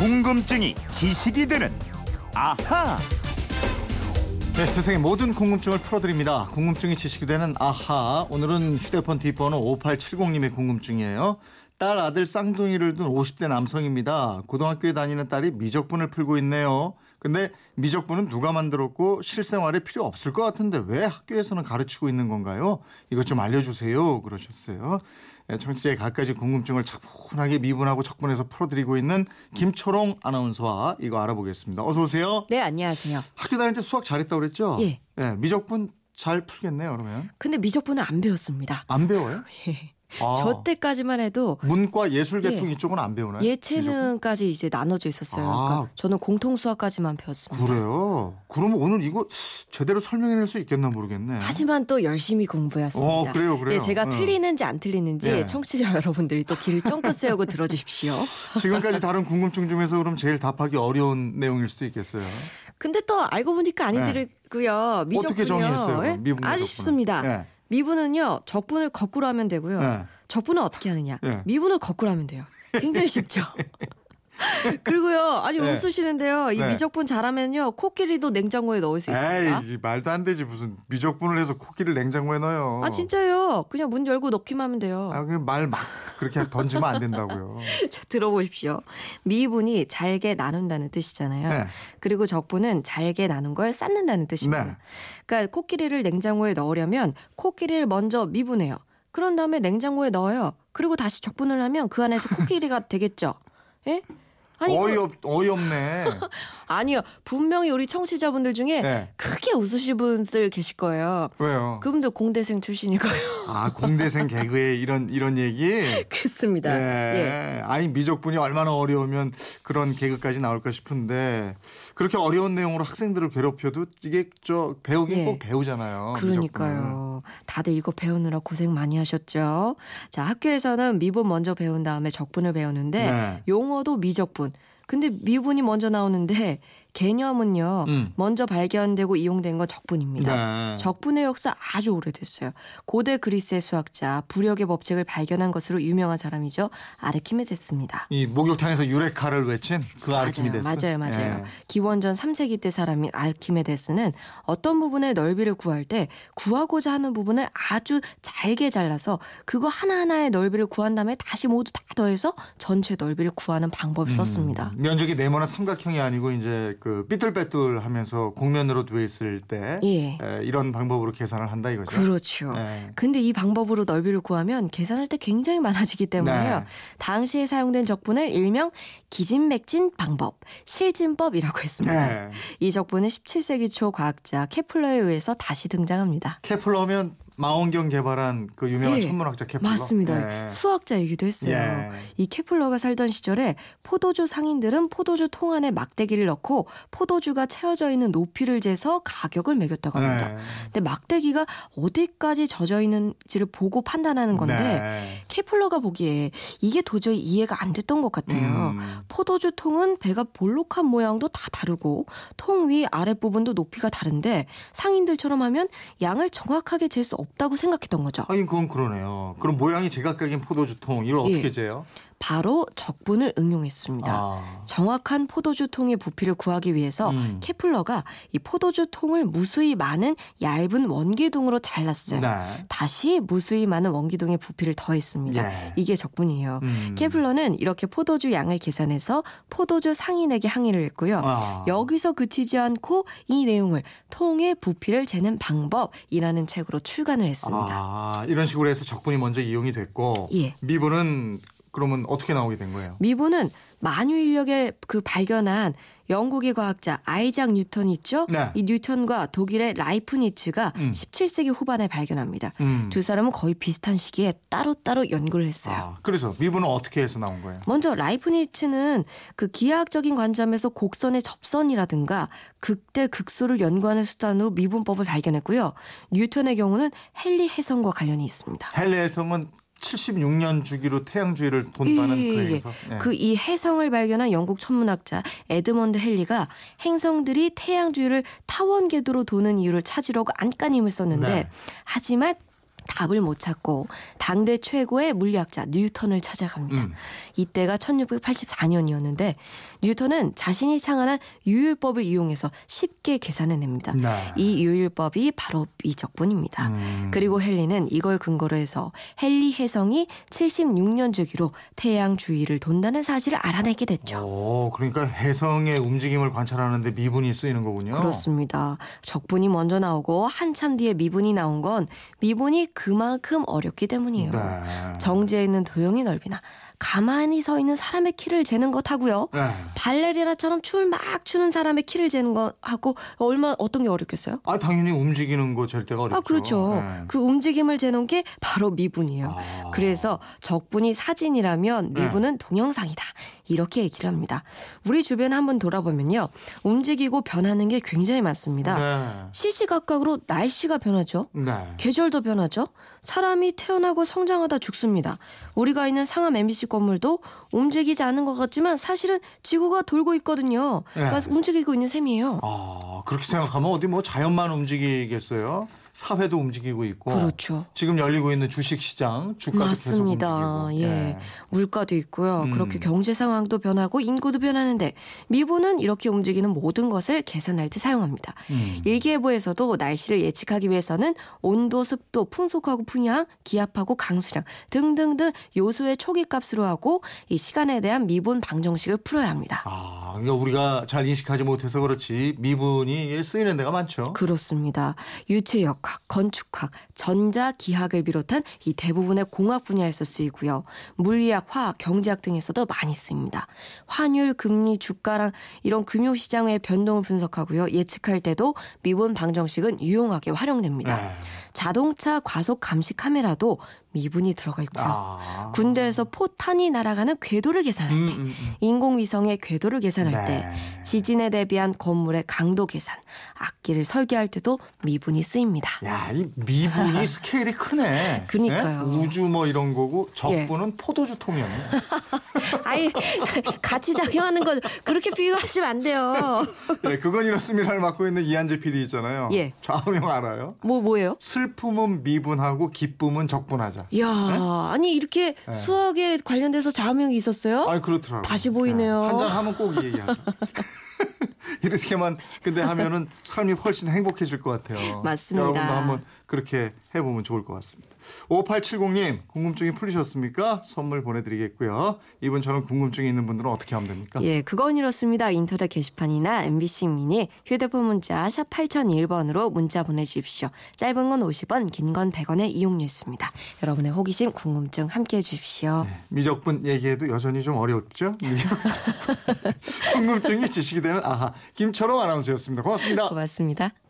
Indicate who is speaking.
Speaker 1: 궁금증이 지식이 되는 아하.
Speaker 2: 네, 세상의 모든 궁금증을 풀어드립니다. 궁금증이 지식이 되는 아하. 오늘은 휴대폰 뒷번호 5870님의 궁금증이에요. 딸 아들 쌍둥이를 둔 50대 남성입니다. 고등학교에 다니는 딸이 미적분을 풀고 있네요. 근데 미적분은 누가 만들었고 실생활에 필요 없을 것 같은데 왜 학교에서는 가르치고 있는 건가요? 이것 좀 알려주세요. 그러셨어요. 네, 청취자의 갖가지 궁금증을 차분하게 미분하고 적분해서 풀어드리고 있는 김초롱 아나운서와 이거 알아보겠습니다. 어서 오세요.
Speaker 3: 네, 안녕하세요.
Speaker 2: 학교 다닐 때 수학 잘했다고 그랬죠?
Speaker 3: 예.
Speaker 2: 네, 미적분 잘 풀겠네요, 그러면.
Speaker 3: 근데 미적분은 안 배웠습니다.
Speaker 2: 안 배워요?
Speaker 3: 예.
Speaker 2: 아,
Speaker 3: 저 때까지만 해도
Speaker 2: 문과 예술 계통
Speaker 3: 예.
Speaker 2: 이쪽은 안 배우나요?
Speaker 3: 예체능까지 이제 나눠져 있었어요.
Speaker 2: 아.
Speaker 3: 그러니까 저는 공통 수학까지만 배웠습니다.
Speaker 2: 그래요? 그러면 오늘 이거 제대로 설명해낼 수 있겠나 모르겠네.
Speaker 3: 하지만 또 열심히 공부했습니다.
Speaker 2: 어, 그래요, 그래요.
Speaker 3: 예, 제가
Speaker 2: 응.
Speaker 3: 틀리는지 안 틀리는지
Speaker 2: 예.
Speaker 3: 청취자 여러분들이 또 귀를 쫑긋 세우고 들어주십시오.
Speaker 2: 지금까지 다른 궁금증 중에서 그럼 제일 답하기 어려운 내용일 수도 있겠어요.
Speaker 3: 근데 또 알고 보니까 아니더라고요.
Speaker 2: 네. 어떻게 정의했어요, 그럼?
Speaker 3: 예?
Speaker 2: 미분,
Speaker 3: 아주? 쉽습니다.
Speaker 2: 예.
Speaker 3: 미분은요 적분을 거꾸로 하면 되고요.
Speaker 2: 예.
Speaker 3: 적분은 어떻게 하느냐?
Speaker 2: 예.
Speaker 3: 미분을 거꾸로 하면 돼요. 굉장히 쉽죠. 그리고요. 아니
Speaker 2: 네.
Speaker 3: 웃으시는데요. 이
Speaker 2: 네.
Speaker 3: 미적분 잘하면요. 코끼리도 냉장고에 넣을 수 있습니다.
Speaker 2: 에이, 말도 안 되지. 무슨 미적분을 해서 코끼리를 냉장고에 넣어요.
Speaker 3: 아 진짜요. 그냥 문 열고 넣기만 하면 돼요.
Speaker 2: 아, 그냥 말 막 그렇게 던지면 안 된다고요.
Speaker 3: 자 들어보십시오. 미분이 잘게 나눈다는 뜻이잖아요.
Speaker 2: 네.
Speaker 3: 그리고 적분은 잘게 나눈 걸 쌓는다는 뜻입니다.
Speaker 2: 네.
Speaker 3: 그러니까 코끼리를 냉장고에 넣으려면 코끼리를 먼저 미분해요. 그런 다음에 냉장고에 넣어요. 그리고 다시 적분을 하면 그 안에서 코끼리가 되겠죠. 예? 아니 그-
Speaker 2: 어이없, 어이없네.
Speaker 3: 아니요. 분명히 우리 청취자분들 중에
Speaker 2: 네.
Speaker 3: 크게 웃으실 분들 계실 거예요.
Speaker 2: 왜요?
Speaker 3: 그분들 공대생 출신일 거예요.
Speaker 2: 아, 공대생 개그에 이런, 이런 얘기?
Speaker 3: 그렇습니다. 예.
Speaker 2: 예. 아니 미적분이 얼마나 어려우면 그런 개그까지 나올까 싶은데 그렇게 어려운 내용으로 학생들을 괴롭혀도 이게 저 배우긴
Speaker 3: 예.
Speaker 2: 꼭 배우잖아요. 미적분을.
Speaker 3: 그러니까요. 다들 이거 배우느라 고생 많이 하셨죠. 자, 학교에서는 미분 먼저 배운 다음에 적분을 배우는데
Speaker 2: 네.
Speaker 3: 용어도 미적분. alone 근데 미분이 먼저 나오는데 개념은요.
Speaker 2: 음.
Speaker 3: 먼저 발견되고 이용된 건 적분입니다.
Speaker 2: 네.
Speaker 3: 적분의 역사 아주 오래됐어요. 고대 그리스의 수학자 부력의 법칙을 발견한 것으로 유명한 사람이죠. 아르키메데스입니다.
Speaker 2: 이 목욕탕에서 유레카를 외친 그 아르키미데스.
Speaker 3: 맞아요, 맞아요.
Speaker 2: 예.
Speaker 3: 기원전 3세기 때 사람인 아르키메데스는 어떤 부분의 넓이를 구할 때 구하고자 하는 부분을 아주 잘게 잘라서 그거 하나 하나의 넓이를 구한 다음에 다시 모두 다 더해서 전체 넓이를 구하는 방법을 썼습니다.
Speaker 2: 음, 면적이 네모난 삼각형이 아니고 이제 그 삐뚤빼뚤하면서 곡면으로 돼 있을 때
Speaker 3: 예.
Speaker 2: 에, 이런 방법으로 계산을 한다 이거죠.
Speaker 3: 그렇죠.
Speaker 2: 예.
Speaker 3: 근데 이 방법으로 넓이를 구하면 계산할 때 굉장히 많아지기 때문에요.
Speaker 2: 네.
Speaker 3: 당시에 사용된 적분을 일명 기진맥진 방법, 실진법이라고 했습니다.
Speaker 2: 네.
Speaker 3: 이 적분은 17세기 초 과학자 케플러에 의해서 다시 등장합니다.
Speaker 2: 케플러면 망원경 개발한 그 유명한
Speaker 3: 예,
Speaker 2: 천문학자 케플러.
Speaker 3: 맞습니다.
Speaker 2: 예.
Speaker 3: 수학자이기도 했어요.
Speaker 2: 예.
Speaker 3: 이 케플러가 살던 시절에 포도주 상인들은 포도주 통 안에 막대기를 넣고 포도주가 채워져 있는 높이를 재서 가격을 매겼다고 합니다.
Speaker 2: 네.
Speaker 3: 근데 막대기가 어디까지 젖어 있는지를 보고 판단하는 건데
Speaker 2: 네.
Speaker 3: 케플러가 보기에 이게 도저히 이해가 안 됐던 것 같아요.
Speaker 2: 음.
Speaker 3: 포도주 통은 배가 볼록한 모양도 다 다르고 통 위 아랫 부분도 높이가 다른데 상인들처럼 하면 양을 정확하게 잴 수 없다고 생각했던 거죠.
Speaker 2: 하긴 그건 그러네요. 그럼 모양이 제각각인 포도주통 이걸 어떻게
Speaker 3: 예.
Speaker 2: 재요?
Speaker 3: 바로 적분을 응용했습니다.
Speaker 2: 아.
Speaker 3: 정확한 포도주 통의 부피를 구하기 위해서
Speaker 2: 음.
Speaker 3: 케플러가 이 포도주 통을 무수히 많은 얇은 원기둥으로 잘랐어요.
Speaker 2: 네.
Speaker 3: 다시 무수히 많은 원기둥의 부피를 더했습니다.
Speaker 2: 예.
Speaker 3: 이게 적분이에요.
Speaker 2: 음.
Speaker 3: 케플러는 이렇게 포도주 양을 계산해서 포도주 상인에게 항의를 했고요.
Speaker 2: 아.
Speaker 3: 여기서 그치지 않고 이 내용을 통의 부피를 재는 방법이라는 책으로 출간을 했습니다.
Speaker 2: 아, 이런 식으로 해서 적분이 먼저 이용이 됐고
Speaker 3: 예.
Speaker 2: 미분은 그러면 어떻게 나오게 된 거예요?
Speaker 3: 미분은 만유 인력에 그 발견한 영국의 과학자 아이작 뉴턴이 있죠.
Speaker 2: 네.
Speaker 3: 이 뉴턴과 독일의 라이프니츠가
Speaker 2: 음.
Speaker 3: 17세기 후반에 발견합니다.
Speaker 2: 음.
Speaker 3: 두 사람은 거의 비슷한 시기에 따로따로 연구를 했어요.
Speaker 2: 아, 그래서 미분은 어떻게 해서 나온 거예요?
Speaker 3: 먼저 라이프니츠는 그 기하학적인 관점에서 곡선의 접선이라든가 극대 극소를 연구하는 수단으로 미분법을 발견했고요. 뉴턴의 경우는 핼리 혜성과 관련이 있습니다.
Speaker 2: 핼리 혜성은 76년 주기로 태양 주위를 돈다는
Speaker 3: 예,
Speaker 2: 그
Speaker 3: 예, 예.
Speaker 2: 얘기에서 네.
Speaker 3: 그이 해성을 발견한 영국 천문학자 에드먼드 헨리가 행성들이 태양 주위를 타원 궤도로 도는 이유를 찾으려고 안간힘을 썼는데
Speaker 2: 네.
Speaker 3: 하지만 답을 못 찾고 당대 최고의 물리학자 뉴턴을 찾아갑니다.
Speaker 2: 음.
Speaker 3: 이때가 1684년이었는데 뉴턴은 자신이 창안한 유율법을 이용해서 쉽게 계산해냅니다.
Speaker 2: 네.
Speaker 3: 이 유율법이 바로 미적분입니다.
Speaker 2: 음.
Speaker 3: 그리고 헨리는 이걸 근거로 해서 헨리 혜성이 76년 주기로 태양 주위를 돈다는 사실을 알아내게 됐죠.
Speaker 2: 오, 그러니까 해성의 움직임을 관찰하는데 미분이 쓰이는 거군요.
Speaker 3: 그렇습니다. 적분이 먼저 나오고 한참 뒤에 미분이 나온 건 미분이 그만큼 어렵기 때문이에요.
Speaker 2: 네.
Speaker 3: 정지해 있는 도형의 넓이나 가만히 서 있는 사람의 키를 재는 것하고요.
Speaker 2: 네.
Speaker 3: 발레리나처럼 춤을 막 추는 사람의 키를 재는 거하고 얼마 어떤 게 어렵겠어요?
Speaker 2: 아 당연히 움직이는 거 잴 때가 어렵죠.
Speaker 3: 아 그렇죠.
Speaker 2: 네.
Speaker 3: 그 움직임을 재는 게 바로 미분이에요.
Speaker 2: 아.
Speaker 3: 그래서 적분이 사진이라면
Speaker 2: 네.
Speaker 3: 미분은 동영상이다. 이렇게 얘기를 합니다. 우리 주변 한번 돌아보면요. 움직이고 변하는 게 굉장히 많습니다.
Speaker 2: 네.
Speaker 3: 시시각각으로 날씨가 변하죠.
Speaker 2: 네.
Speaker 3: 계절도 변하죠. 사람이 태어나고 성장하다 죽습니다. 우리가 있는 상암 MBC 건물도 움직이지 않는 것 같지만 사실은 지구가 돌고 있거든요. 그러니까
Speaker 2: 네.
Speaker 3: 움직이고 있는 셈이에요.
Speaker 2: 아 그렇게 생각하면 어디 뭐 자연만 움직이겠어요? 사회도 움직이고 있고.
Speaker 3: 그렇죠.
Speaker 2: 지금 열리고 있는 주식 시장 주가도
Speaker 3: 맞습니다.
Speaker 2: 계속 움직이고.
Speaker 3: 예. 물가도 있고요.
Speaker 2: 음.
Speaker 3: 그렇게 경제 상황도 변하고 인구도 변하는데 미분은 이렇게 움직이는 모든 것을 계산할 때 사용합니다.
Speaker 2: 음.
Speaker 3: 일기예보에서도 날씨를 예측하기 위해서는 온도, 습도, 풍속하고 풍향, 기압하고 강수량 등등등 요소의 초기값으로 하고 이 시간에 대한 미분 방정식을 풀어야 합니다.
Speaker 2: 아, 그러니까 우리가 잘 인식하지 못해서 그렇지 미분이 쓰이는 데가 많죠.
Speaker 3: 그렇습니다. 유체역 학, 건축학, 전자기학을 비롯한 이 대부분의 공학 분야에서 쓰이고요. 물리학, 화학, 경제학 등에서도 많이 쓰입니다. 환율, 금리, 주가랑 이런 금융시장의 변동을 분석하고요. 예측할 때도 미분 방정식은 유용하게 활용됩니다.
Speaker 2: 네.
Speaker 3: 자동차 과속 감시 카메라도 미분이 들어가 있고요.
Speaker 2: 아.
Speaker 3: 군대에서 포탄이 날아가는 궤도를 계산할
Speaker 2: 음,
Speaker 3: 때,
Speaker 2: 음, 음.
Speaker 3: 인공위성의 궤도를 계산할
Speaker 2: 네.
Speaker 3: 때, 지진에 대비한 건물의 강도 계산, 악기를 설계할 때도 미분이 쓰입니다.
Speaker 2: 야, 이 미분이 스케일이 크네.
Speaker 3: 그러니까요.
Speaker 2: 네? 우주 뭐 이런 거고 적분은 포도주 통이었네.
Speaker 3: 아이 같이 작용하는 걸 그렇게 비유하시면 안 돼요.
Speaker 2: 네, 그건 이렇습니다를 맡고 있는 이한재 PD 있잖아요.
Speaker 3: 예.
Speaker 2: 좌우명 알아요?
Speaker 3: 뭐 뭐예요?
Speaker 2: 슬픔은 미분하고 기쁨은 적분하 자.
Speaker 3: 야, 아니 이렇게
Speaker 2: 네.
Speaker 3: 수학에 관련돼서 좌우명이 있었어요?
Speaker 2: 아, 그렇더라고요.
Speaker 3: 다시 보이네요.
Speaker 2: 한잔 하면 꼭 이 얘기하죠. 이렇게만 근데 하면은 삶이 훨씬 행복해질 것 같아요.
Speaker 3: 맞습니다.
Speaker 2: 여러분도 한번 그렇게 해보면 좋을 것 같습니다. 5870님 궁금증이 풀리셨습니까? 선물 보내드리겠고요. 이분처럼 궁금증이 있는 분들은 어떻게 하면 됩니까?
Speaker 3: 예, 그건 이렇습니다. 인터넷 게시판이나 MBC 미니 휴대폰 문자 샵 8001번으로 문자 보내주십시오. 짧은 건 50원, 긴 건 100원의 이용료 있습니다. 여러분의 호기심, 궁금증 함께해 주십시오.
Speaker 2: 미적분 얘기해도 여전히 좀 어렵죠? 궁금증이 지식이 되는 아하 김철호 아나운서였습니다. 고맙습니다.
Speaker 3: 고맙습니다.